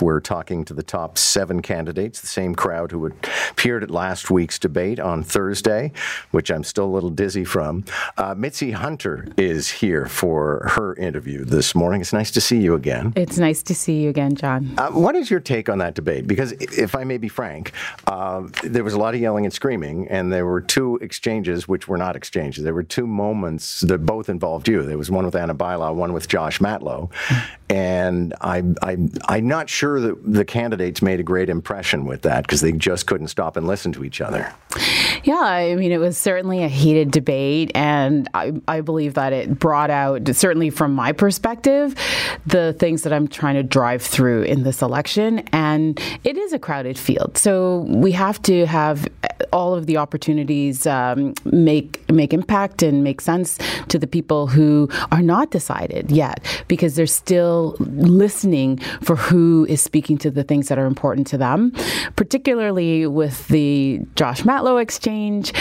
We're talking to the top seven candidates, the same crowd who appeared at last week's debate on Thursday, which I'm still a little dizzy from. Uh, Mitzie Hunter is here for her interview this morning. It's nice to see you again. It's nice to see you again, John. Uh, what is your take on that debate? Because if I may be frank, uh, there was a lot of yelling and screaming, and there were two exchanges which were not exchanges. There were two moments that both involved you. There was one with Ana Bailão, one with Josh Matlow, and I, I, I'm not sure that the candidates made a great impression with that because they just couldn't stop and listen to each other. Yeah, I mean, it was certainly a heated debate, and I, I believe that it brought out, certainly from my perspective, the things that I'm trying to drive through in this election. And it is a crowded field, so we have to have all of the opportunities um, make make impact and make sense to the people who are not decided yet, because they're still listening for who is speaking to the things that are important to them, particularly with the Josh Matlow exchange.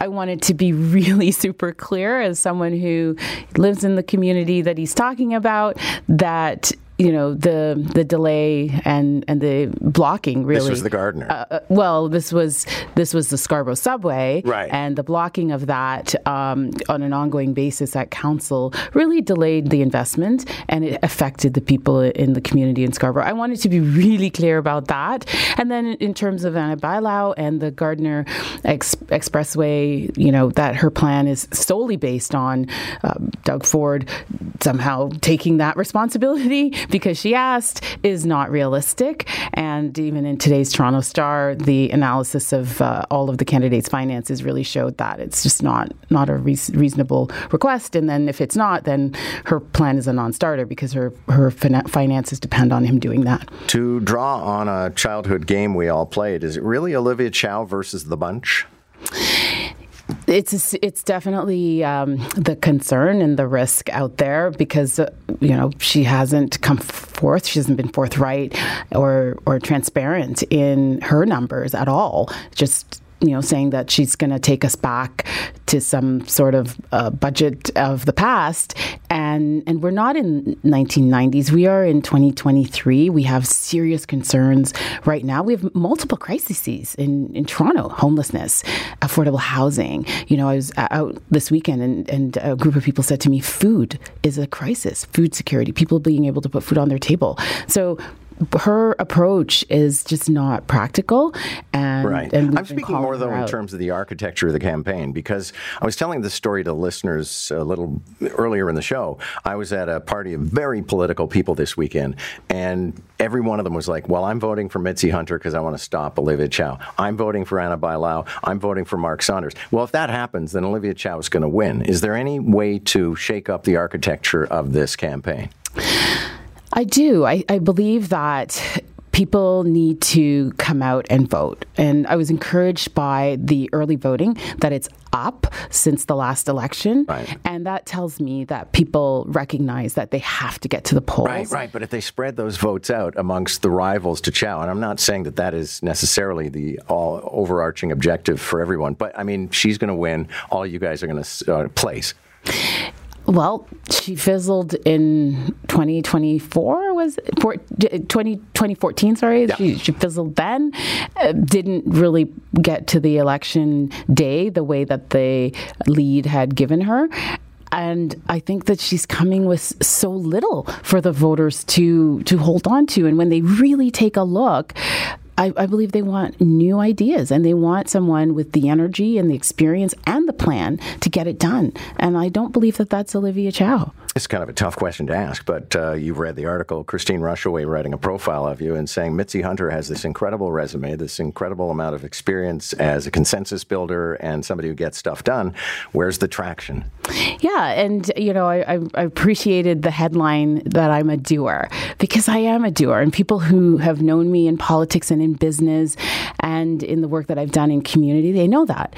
I wanted to be really super clear as someone who lives in the community that he's talking about that you know the the delay and and the blocking really. This was the Gardiner. Uh, uh, well, this was this was the Scarborough subway, right? And the blocking of that um, on an ongoing basis at council really delayed the investment, and it affected the people in the community in Scarborough. I wanted to be really clear about that. And then in terms of Ana Bailão and the Gardiner Ex- Expressway, you know that her plan is solely based on um, Doug Ford somehow taking that responsibility because she asked is not realistic. And even in today's Toronto Star, the analysis of uh, all of the candidates' finances really showed that it's just not not a re- reasonable request. And then if it's not, then her plan is a non-starter because her her fin- finances depend on him doing that. To draw on a childhood game we all played, is it really Olivia Chow versus the bunch? It's it's definitely um, the concern and the risk out there because uh, you know she hasn't come forth, she hasn't been forthright or or transparent in her numbers at all. Just you know, saying that she's going to take us back to some sort of uh, budget of the past, and and we're not in 1990s. We are in 2023. We have serious concerns right now. We have multiple crises in in Toronto: homelessness, affordable housing. You know, I was out this weekend, and and a group of people said to me, "Food is a crisis. Food security. People being able to put food on their table." So her approach is just not practical. And, right. And I'm speaking more though in terms of the architecture of the campaign because I was telling the story to listeners a little earlier in the show. I was at a party of very political people this weekend, and every one of them was like, "Well, I'm voting for Mitzie Hunter because I want to stop Olivia Chow. I'm voting for Ana Bailão. I'm voting for Mark Saunders." Well, if that happens, then Olivia Chow is going to win. Is there any way to shake up the architecture of this campaign? I do. I, I believe that people need to come out and vote. And I was encouraged by the early voting that it's up since the last election. Right. And that tells me that people recognize that they have to get to the polls. Right, right. But if they spread those votes out amongst the rivals to Chow, and I'm not saying that that is necessarily the all overarching objective for everyone, but I mean, she's going to win. All you guys are going to uh, place. Well, she fizzled in 2024, was it? 20, 2014, sorry. Yeah. She, she, fizzled then. Uh, didn't really get to the election day the way that the lead had given her. And I think that she's coming with so little for the voters to to hold on to. And when they really take a look, I, I, believe they want new ideas and they want someone with the energy and the experience and the plan to get it done. And I don't believe that that's Olivia Chow. It's kind of a tough question to ask, but uh, you've read the article, Christine Rushowy writing a profile of you and saying Mitzie Hunter has this incredible resume, this incredible amount of experience as a consensus builder and somebody who gets stuff done. Where's the traction? Yeah, and you know, I, I appreciated the headline that I'm a doer because I am a doer, and people who have known me in politics and in business and in the work that I've done in community, they know that.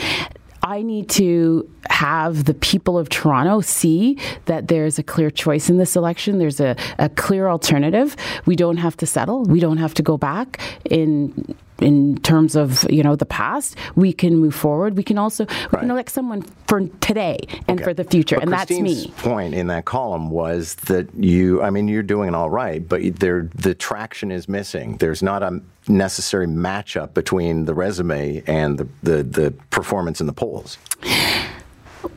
I need to have the people of Toronto see that there's a clear choice in this election. There's a, a clear alternative. We don't have to settle. We don't have to go back in in terms of you know the past, we can move forward. We can also we right. can elect someone for today and okay. for the future, but and Christine's that's me. Point in that column was that you. I mean, you're doing all right, but there the traction is missing. There's not a necessary matchup between the resume and the, the, the performance in the polls.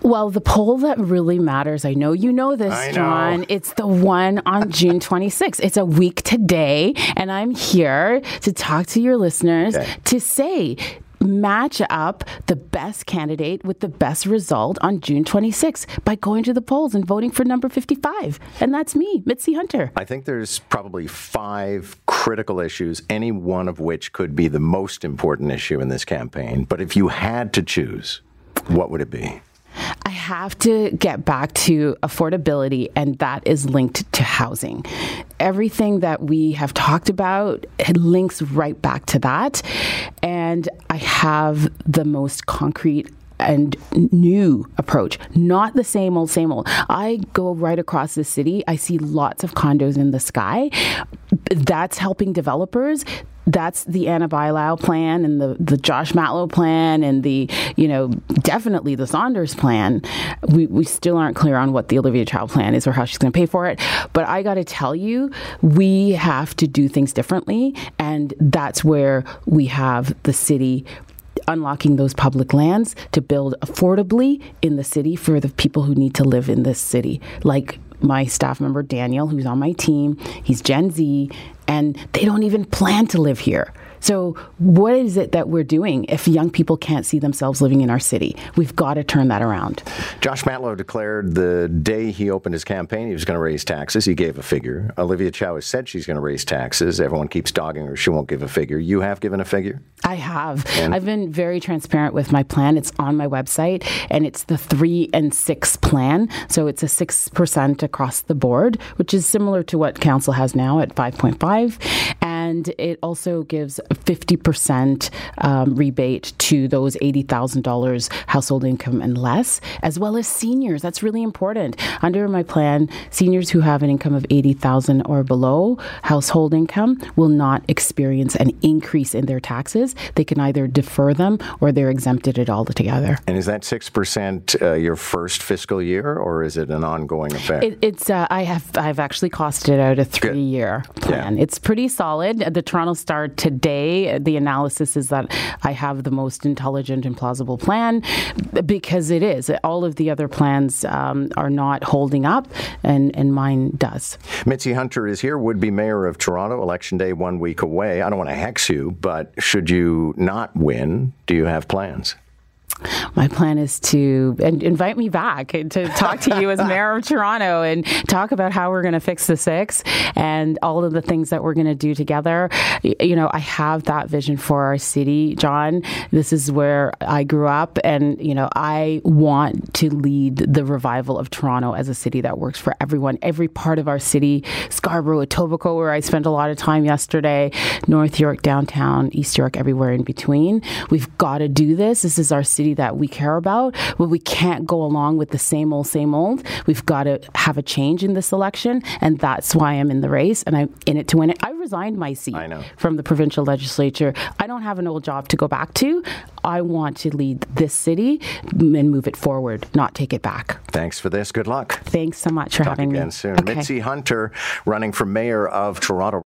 Well, the poll that really matters, I know you know this, know. John. It's the one on June 26th. It's a week today, and I'm here to talk to your listeners okay. to say match up the best candidate with the best result on June 26th by going to the polls and voting for number 55. And that's me, Mitzie Hunter. I think there's probably five critical issues, any one of which could be the most important issue in this campaign. But if you had to choose, what would it be? I have to get back to affordability, and that is linked to housing. Everything that we have talked about links right back to that. And I have the most concrete and new approach, not the same old, same old. I go right across the city, I see lots of condos in the sky. That's helping developers that's the Ana Bailão plan and the, the Josh Matlow plan and the, you know, definitely the Saunders plan. We, we still aren't clear on what the Olivia Chow plan is or how she's going to pay for it. But I got to tell you, we have to do things differently. And that's where we have the city unlocking those public lands to build affordably in the city for the people who need to live in this city, like my staff member Daniel, who's on my team. He's Gen Z, and they don't even plan to live here. So, what is it that we're doing if young people can't see themselves living in our city? We've got to turn that around. Josh Matlow declared the day he opened his campaign he was going to raise taxes. He gave a figure. Olivia Chow has said she's going to raise taxes. Everyone keeps dogging her. She won't give a figure. You have given a figure? I have. And? I've been very transparent with my plan. It's on my website, and it's the three and six plan. So, it's a 6% across the board, which is similar to what council has now at 5.5 and it also gives 50% um, rebate to those $80,000 household income and less, as well as seniors. That's really important. Under my plan, seniors who have an income of 80,000 or below household income will not experience an increase in their taxes. They can either defer them or they're exempted it altogether. And is that 6% uh, your first fiscal year or is it an ongoing effect? It, it's uh, I have I've actually costed out a 3-year plan. Yeah. It's pretty solid the Toronto Star today, the analysis is that I have the most intelligent and plausible plan because it is. All of the other plans um, are not holding up, and, and mine does. Mitzie Hunter is here, would be mayor of Toronto, election day one week away. I don't want to hex you, but should you not win, do you have plans? My plan is to invite me back to talk to you as mayor of Toronto and talk about how we're going to fix the six and all of the things that we're going to do together. You know, I have that vision for our city, John. This is where I grew up, and you know, I want to lead the revival of Toronto as a city that works for everyone, every part of our city. Scarborough, Etobicoke, where I spent a lot of time yesterday, North York, downtown, East York, everywhere in between. We've got to do this. This is our city that we care about, but we can't go along with the same old, same old. We've got to have a change in this election, and that's why I'm in the race, and I'm in it to win it. I resigned my seat from the provincial legislature. I don't have an old job to go back to. I want to lead this city and move it forward, not take it back. Thanks for this. Good luck. Thanks so much for Talk having again me. soon. Okay. Mitzie Hunter running for mayor of Toronto.